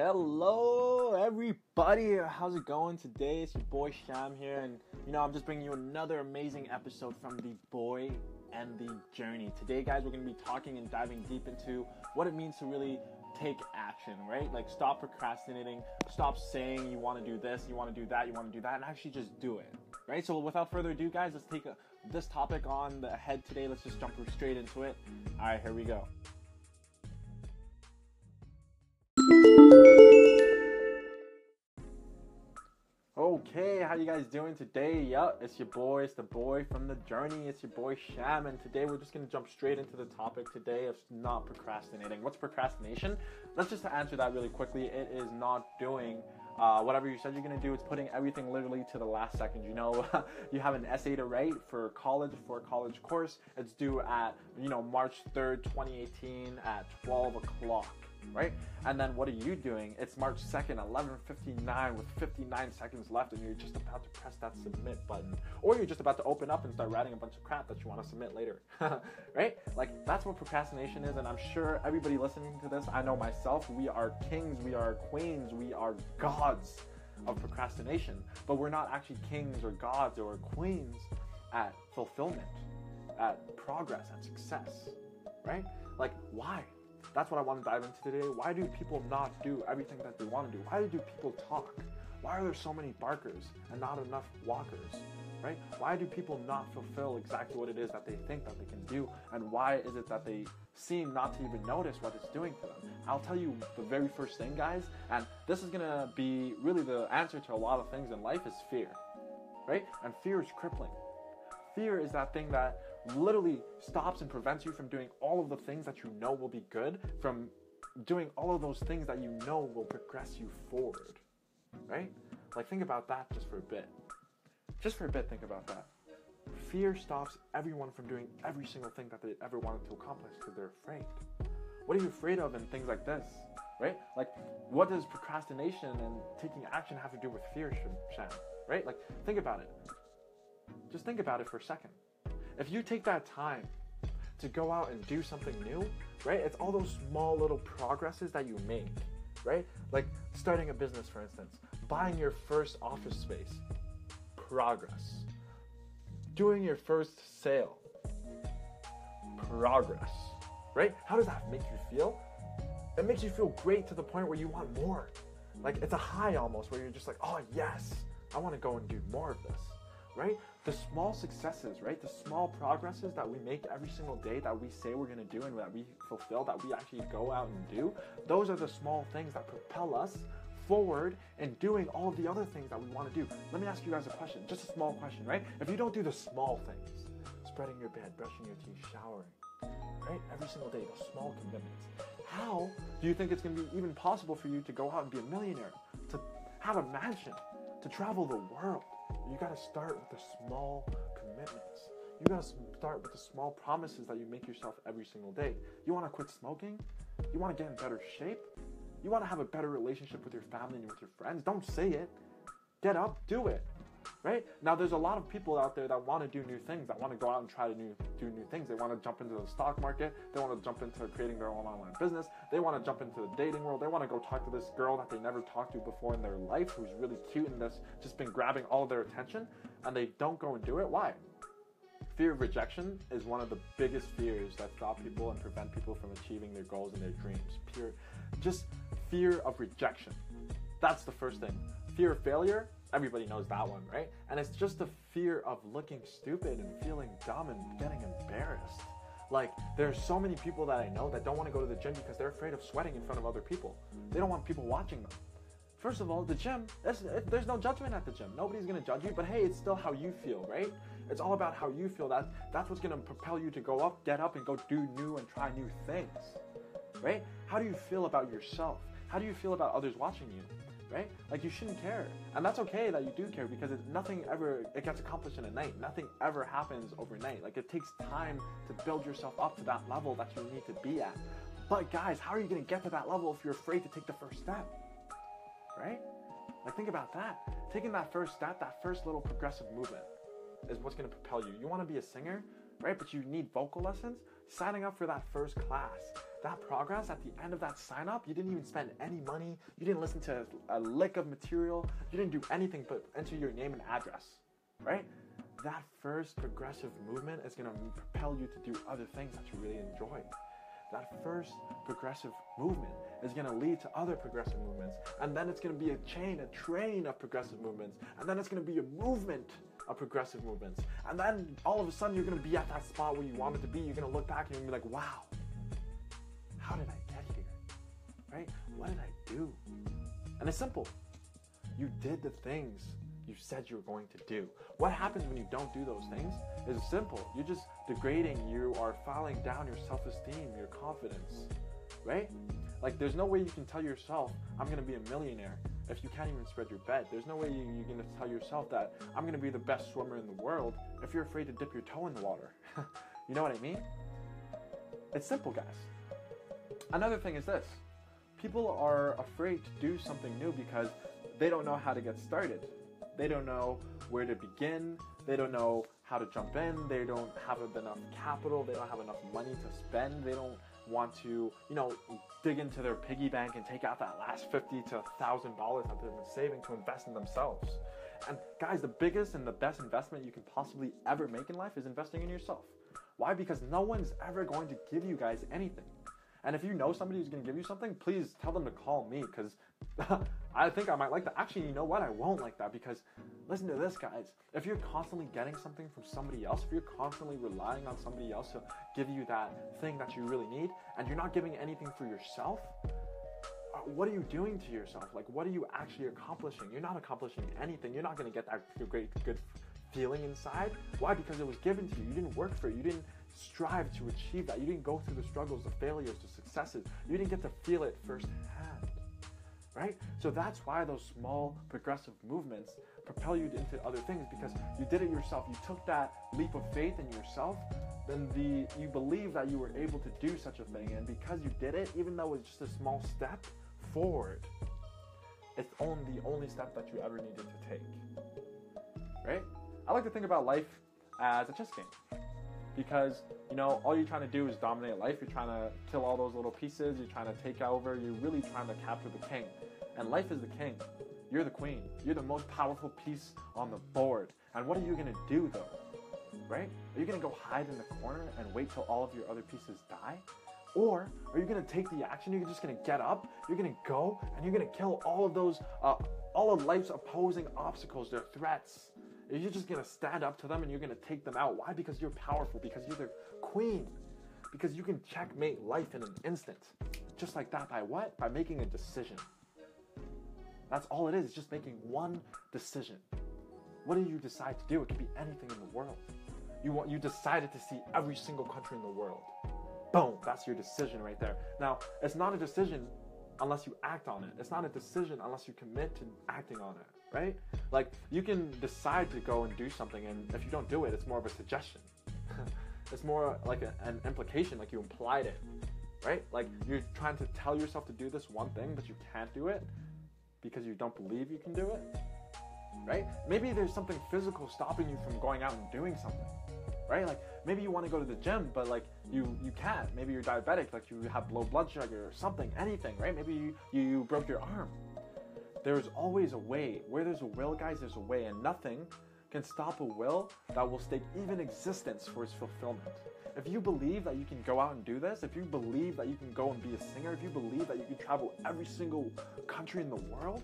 Hello, everybody. How's it going today? It's your boy Sham here, and you know, I'm just bringing you another amazing episode from the boy and the journey. Today, guys, we're going to be talking and diving deep into what it means to really take action, right? Like, stop procrastinating, stop saying you want to do this, you want to do that, you want to do that, and actually just do it, right? So, without further ado, guys, let's take a, this topic on the head today. Let's just jump straight into it. All right, here we go. Okay, how you guys doing today? Yup, it's your boy, it's the boy from the journey, it's your boy Sham, and today we're just gonna jump straight into the topic today of not procrastinating. What's procrastination? Let's just answer that really quickly. It is not doing uh, whatever you said you're gonna do. It's putting everything literally to the last second. You know, you have an essay to write for college for a college course. It's due at you know March 3rd, 2018 at 12 o'clock right? And then what are you doing? It's March 2nd, 11:59 with 59 seconds left and you're just about to press that submit button or you're just about to open up and start writing a bunch of crap that you want to submit later. right? Like that's what procrastination is and I'm sure everybody listening to this, I know myself, we are kings, we are queens, we are gods of procrastination, but we're not actually kings or gods or queens at fulfillment, at progress, at success, right? Like why? That's what I want to dive into today. Why do people not do everything that they want to do? Why do people talk? Why are there so many barkers and not enough walkers? Right? Why do people not fulfill exactly what it is that they think that they can do? And why is it that they seem not to even notice what it's doing to them? I'll tell you the very first thing, guys, and this is gonna be really the answer to a lot of things in life is fear. Right? And fear is crippling. Fear is that thing that literally stops and prevents you from doing all of the things that you know will be good, from doing all of those things that you know will progress you forward. Right? Like, think about that just for a bit. Just for a bit, think about that. Fear stops everyone from doing every single thing that they ever wanted to accomplish because they're afraid. What are you afraid of in things like this? Right? Like, what does procrastination and taking action have to do with fear, Sham? Right? Like, think about it. Just think about it for a second. If you take that time to go out and do something new, right? It's all those small little progresses that you make, right? Like starting a business, for instance, buying your first office space, progress. Doing your first sale, progress, right? How does that make you feel? It makes you feel great to the point where you want more. Like it's a high almost where you're just like, oh yes, I want to go and do more of this right? The small successes, right? The small progresses that we make every single day that we say we're going to do and that we fulfill, that we actually go out and do, those are the small things that propel us forward and doing all of the other things that we want to do. Let me ask you guys a question, just a small question, right? If you don't do the small things, spreading your bed, brushing your teeth, showering, right? Every single day, those small commitments. How do you think it's going to be even possible for you to go out and be a millionaire, to have a mansion, to travel the world? You got to start with the small commitments. You got to start with the small promises that you make yourself every single day. You want to quit smoking? You want to get in better shape? You want to have a better relationship with your family and with your friends? Don't say it. Get up, do it. Right? Now there's a lot of people out there that want to do new things, that want to go out and try to new, do new things. They want to jump into the stock market, they want to jump into creating their own online business, they want to jump into the dating world, they want to go talk to this girl that they never talked to before in their life who's really cute and that's just been grabbing all their attention and they don't go and do it. Why? Fear of rejection is one of the biggest fears that stop people and prevent people from achieving their goals and their dreams. Pure just fear of rejection. That's the first thing. Fear of failure everybody knows that one, right? And it's just the fear of looking stupid and feeling dumb and getting embarrassed. Like, there's so many people that I know that don't want to go to the gym because they're afraid of sweating in front of other people. They don't want people watching them. First of all, the gym, there's no judgment at the gym. Nobody's going to judge you, but hey, it's still how you feel, right? It's all about how you feel. That, that's what's going to propel you to go up, get up, and go do new and try new things, right? How do you feel about yourself? How do you feel about others watching you? Right? Like you shouldn't care, and that's okay that you do care because it, nothing ever it gets accomplished in a night. Nothing ever happens overnight. Like it takes time to build yourself up to that level that you need to be at. But guys, how are you going to get to that level if you're afraid to take the first step? Right? Like think about that. Taking that first step, that first little progressive movement is what's going to propel you. You want to be a singer, right? But you need vocal lessons. Signing up for that first class that progress at the end of that sign up, you didn't even spend any money, you didn't listen to a lick of material, you didn't do anything but enter your name and address, right? That first progressive movement is gonna propel you to do other things that you really enjoy. That first progressive movement is gonna lead to other progressive movements, and then it's gonna be a chain, a train of progressive movements, and then it's gonna be a movement of progressive movements. And then all of a sudden, you're gonna be at that spot where you wanted to be. You're gonna look back and you're gonna be like, wow, how did I get here? Right? What did I do? And it's simple. You did the things you said you were going to do. What happens when you don't do those things is simple. You're just degrading, you are falling down your self esteem, your confidence, right? Like, there's no way you can tell yourself, I'm gonna be a millionaire if you can't even spread your bed. There's no way you, you're gonna tell yourself that I'm gonna be the best swimmer in the world if you're afraid to dip your toe in the water. you know what I mean? It's simple, guys. Another thing is this people are afraid to do something new because they don't know how to get started. They don't know where to begin. They don't know how to jump in. They don't have enough capital. They don't have enough money to spend. They don't want to, you know, dig into their piggy bank and take out that last fifty to thousand dollars that they've been saving to invest in themselves. And guys, the biggest and the best investment you can possibly ever make in life is investing in yourself. Why? Because no one's ever going to give you guys anything. And if you know somebody who's going to give you something, please tell them to call me because I think I might like that. Actually, you know what? I won't like that because listen to this, guys. If you're constantly getting something from somebody else, if you're constantly relying on somebody else to give you that thing that you really need, and you're not giving anything for yourself, uh, what are you doing to yourself? Like, what are you actually accomplishing? You're not accomplishing anything. You're not going to get that great, good feeling inside. Why? Because it was given to you. You didn't work for it. You didn't strive to achieve that. You didn't go through the struggles, the failures, the successes. You didn't get to feel it firsthand. Right? So that's why those small progressive movements propel you into other things because you did it yourself. You took that leap of faith in yourself, then the you believe that you were able to do such a thing, and because you did it, even though it's just a small step forward, it's only the only step that you ever needed to take. Right? I like to think about life as a chess game because you know all you're trying to do is dominate life. You're trying to kill all those little pieces. You're trying to take over. You're really trying to capture the king. And life is the king. You're the queen. You're the most powerful piece on the board. And what are you going to do though? Right? Are you going to go hide in the corner and wait till all of your other pieces die? Or are you going to take the action? You're just going to get up you're going to go and you're going to kill all of those uh, all of life's opposing obstacles their threats you're just gonna stand up to them and you're gonna take them out. Why? Because you're powerful, because you're the queen, because you can checkmate life in an instant. Just like that, by what? By making a decision. That's all it is, it's just making one decision. What do you decide to do? It could be anything in the world. You want you decided to see every single country in the world. Boom, that's your decision right there. Now, it's not a decision unless you act on it. It's not a decision unless you commit to acting on it right? Like you can decide to go and do something, and if you don't do it, it's more of a suggestion. it's more like a, an implication, like you implied it, right? Like you're trying to tell yourself to do this one thing, but you can't do it because you don't believe you can do it, right? Maybe there's something physical stopping you from going out and doing something, right? Like maybe you want to go to the gym, but like you you can't. Maybe you're diabetic, like you have low blood sugar or something, anything, right? Maybe you, you broke your arm, there's always a way. Where there's a will, guys, there's a way, and nothing can stop a will that will stake even existence for its fulfillment. If you believe that you can go out and do this, if you believe that you can go and be a singer, if you believe that you can travel every single country in the world,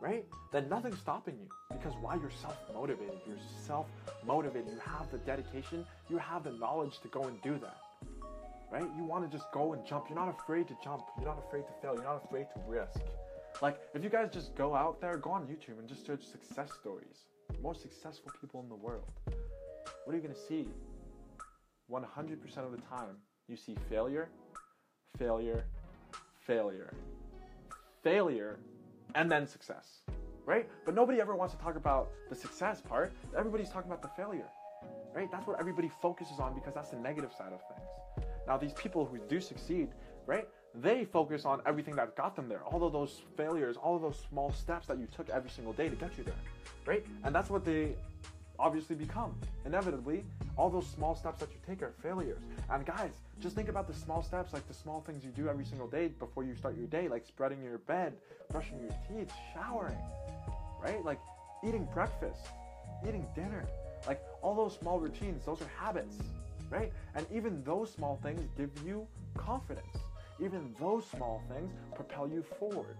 right? Then nothing's stopping you. Because why? You're self motivated. You're self motivated. You have the dedication, you have the knowledge to go and do that. Right? You want to just go and jump. You're not afraid to jump. You're not afraid to fail. You're not afraid to risk. Like, if you guys just go out there, go on YouTube and just search success stories, most successful people in the world, what are you going to see? 100% of the time, you see failure, failure, failure, failure, and then success, right? But nobody ever wants to talk about the success part. Everybody's talking about the failure, right? That's what everybody focuses on because that's the negative side of things. Now, these people who do succeed, right? They focus on everything that got them there, all of those failures, all of those small steps that you took every single day to get you there, right? And that's what they obviously become. Inevitably, all those small steps that you take are failures. And guys, just think about the small steps, like the small things you do every single day before you start your day, like spreading your bed, brushing your teeth, showering, right? Like eating breakfast, eating dinner. Like all those small routines, those are habits, right? And even those small things give you confidence. Even those small things propel you forward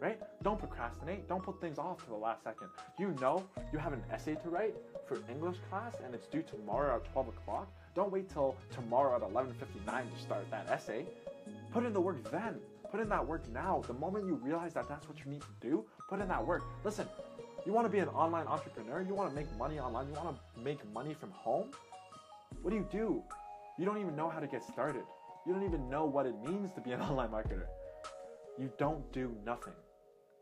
right? Don't procrastinate. Don't put things off to the last second. You know you have an essay to write for English class and it's due tomorrow at 12 o'clock. Don't wait till tomorrow at 11.59 to start that essay. Put in the work then. Put in that work now. The moment you realize that that's what you need to do, put in that work. Listen, you want to be an online entrepreneur? You want to make money online? You want to make money from home? What do you do? You don't even know how to get started. You don't even know what it means to be an online marketer. You don't do nothing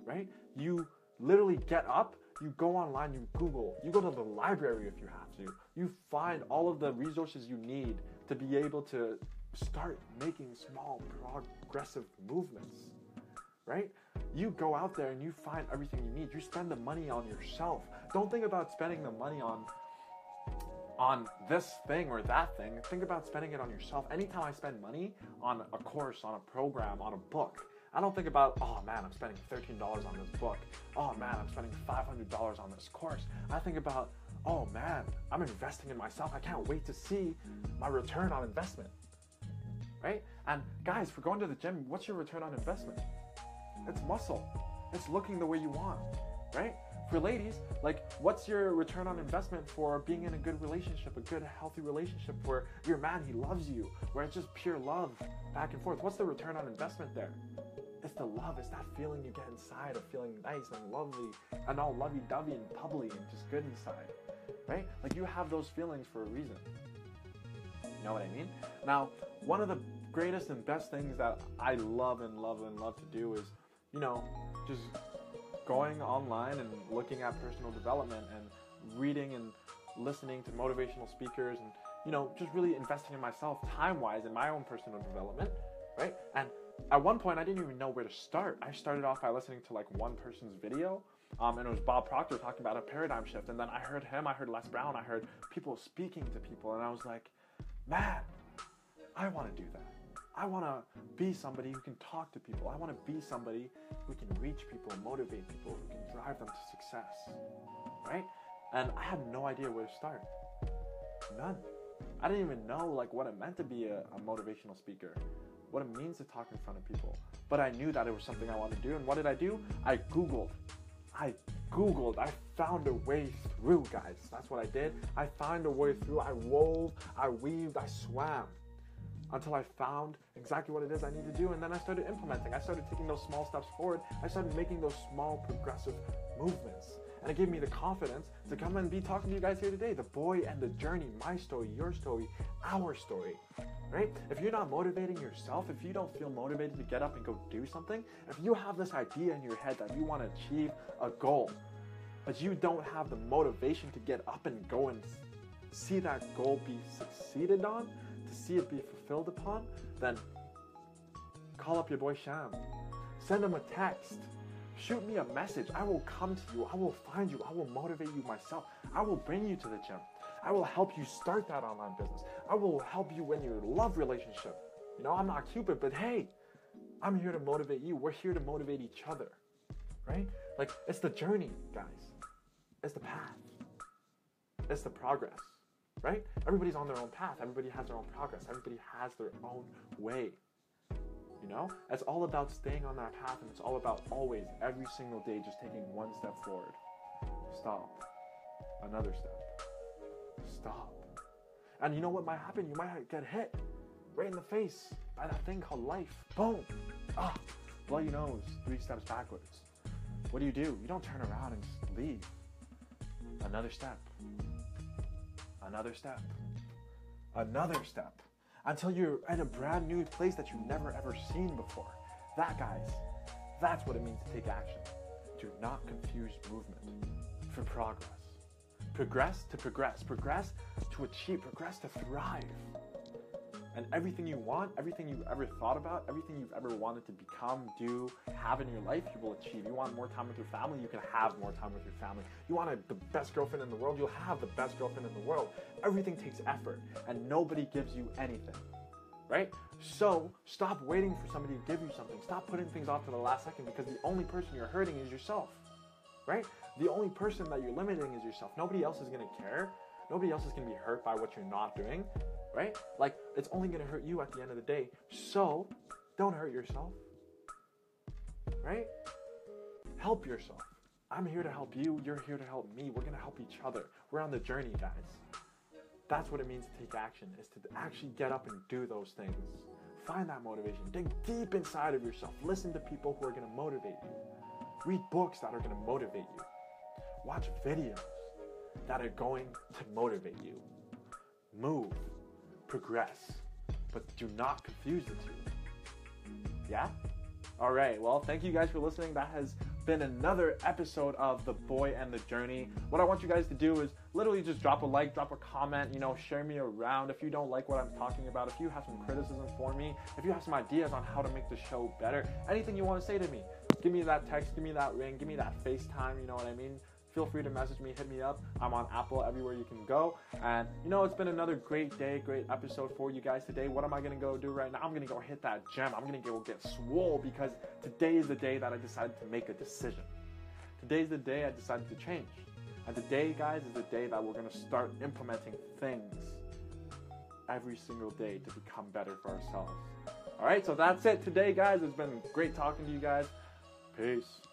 right? You literally get up, you go online, you Google, you go to the library if you have to. You find all of the resources you need to be able to start making small progressive movements, right? You go out there and you find everything you need. You spend the money on yourself. Don't think about spending the money on on this thing or that thing. Think about spending it on yourself. Anytime I spend money on a course, on a program, on a book, I don't think about, oh man, I'm spending $13 on this book. Oh man, I'm spending $500 on this course. I think about, oh man, I'm investing in myself. I can't wait to see my return on investment. Right? And guys, for going to the gym, what's your return on investment? It's muscle. It's looking the way you want, right? For ladies, like, what's your return on investment for being in a good relationship, a good, healthy relationship where your man, he loves you, where it's just pure love back and forth? What's the return on investment there? It's the love. It's that feeling you get inside of feeling nice and lovely and all lovey-dovey and bubbly and just good inside, right? Like you have those feelings for a reason. You know what I mean? Now, one of the greatest and best things that I love and love and love to do is, you know, just going online and looking at personal development and reading and listening to motivational speakers and you know just really investing in myself time wise in my own personal development right and at one point I didn't even know where to start. I started off by listening to like one person's video, um, and it was Bob Proctor talking about a paradigm shift. And then I heard him, I heard Les Brown, I heard people speaking to people, and I was like, man, I want to do that. I want to be somebody who can talk to people. I want to be somebody who can reach people, motivate people, who can drive them to success, right? And I had no idea where to start. None. I didn't even know like what it meant to be a, a motivational speaker what it means to talk in front of people. But I knew that it was something I wanted to do. And what did I do? I Googled. I Googled. I found a way through, guys. That's what I did. I found a way through. I wove, I weaved, I swam until I found exactly what it is I need to do. And then I started implementing. I started taking those small steps forward. I started making those small progressive movements. And it gave me the confidence to come and be talking to you guys here today. The boy and the journey, my story, your story, our story right? If you're not motivating yourself, if you don't feel motivated to get up and go do something, if you have this idea in your head that you want to achieve a goal, but you don't have the motivation to get up and go and see that goal be succeeded on, to see it be fulfilled upon, then call up your boy Sham. Send him a text. Shoot me a message. I will come to you. I will find you. I will motivate you myself. I will bring you to the gym. I will help you start that online business. I will help you in your love relationship. You know, I'm not Cupid, but hey, I'm here to motivate you. We're here to motivate each other, right? Like, it's the journey, guys. It's the path. It's the progress, right? Everybody's on their own path. Everybody has their own progress. Everybody has their own way. You know, it's all about staying on that path, and it's all about always, every single day, just taking one step forward. Stop. Another step stop. And you know what might happen? You might get hit right in the face by that thing called life. Boom. Ah, bloody nose, three steps backwards. What do you do? You don't turn around and just leave. Another step. Another step. Another step. Until you're in a brand new place that you've never ever seen before. That, guys, that's what it means to take action. Do not confuse movement for progress progress to progress, progress to achieve, progress to thrive. And everything you want, everything you've ever thought about, everything you've ever wanted to become, do, have in your life, you will achieve. You want more time with your family, you can have more time with your family. You want a, the best girlfriend in the world, you'll have the best girlfriend in the world. Everything takes effort, and nobody gives you anything right? So stop waiting for somebody to give you something. Stop putting things off to the last second because the only person you're hurting is yourself, right? The only person that you're limiting is yourself. Nobody else is gonna care. Nobody else is gonna be hurt by what you're not doing, right? Like it's only gonna hurt you at the end of the day. So don't hurt yourself, right? Help yourself. I'm here to help you. You're here to help me. We're gonna help each other. We're on the journey, guys. That's what it means to take action, is to actually get up and do those things. Find that motivation. Dig deep inside of yourself. Listen to people who are to motivate you. Read books that are to motivate you. Watch videos that are going to motivate you. Move, progress, but do not confuse the two. Yeah? All right. Well, thank you guys for listening. That has been another episode of The Boy and the Journey. What I want you guys to do is literally just drop a like, drop a comment, you know, share me around. If you don't like what I'm talking about, if you have some criticism for me, if you have some ideas on how to make the show better, anything you want to say to me, give me that text, give me that ring, give me that FaceTime, you know what I mean? Feel free to message me, hit me up. I'm on Apple everywhere you can go. And you know, it's been another great day, great episode for you guys today. What am I gonna go do right now? I'm gonna go hit that gym. I'm gonna go get swole because today is the day that I decided to make a decision. Today is the day I decided to change. And today, guys, is the day that we're gonna start implementing things every single day to become better for ourselves. All right, so that's it today, guys. It's been great talking to you guys. Peace.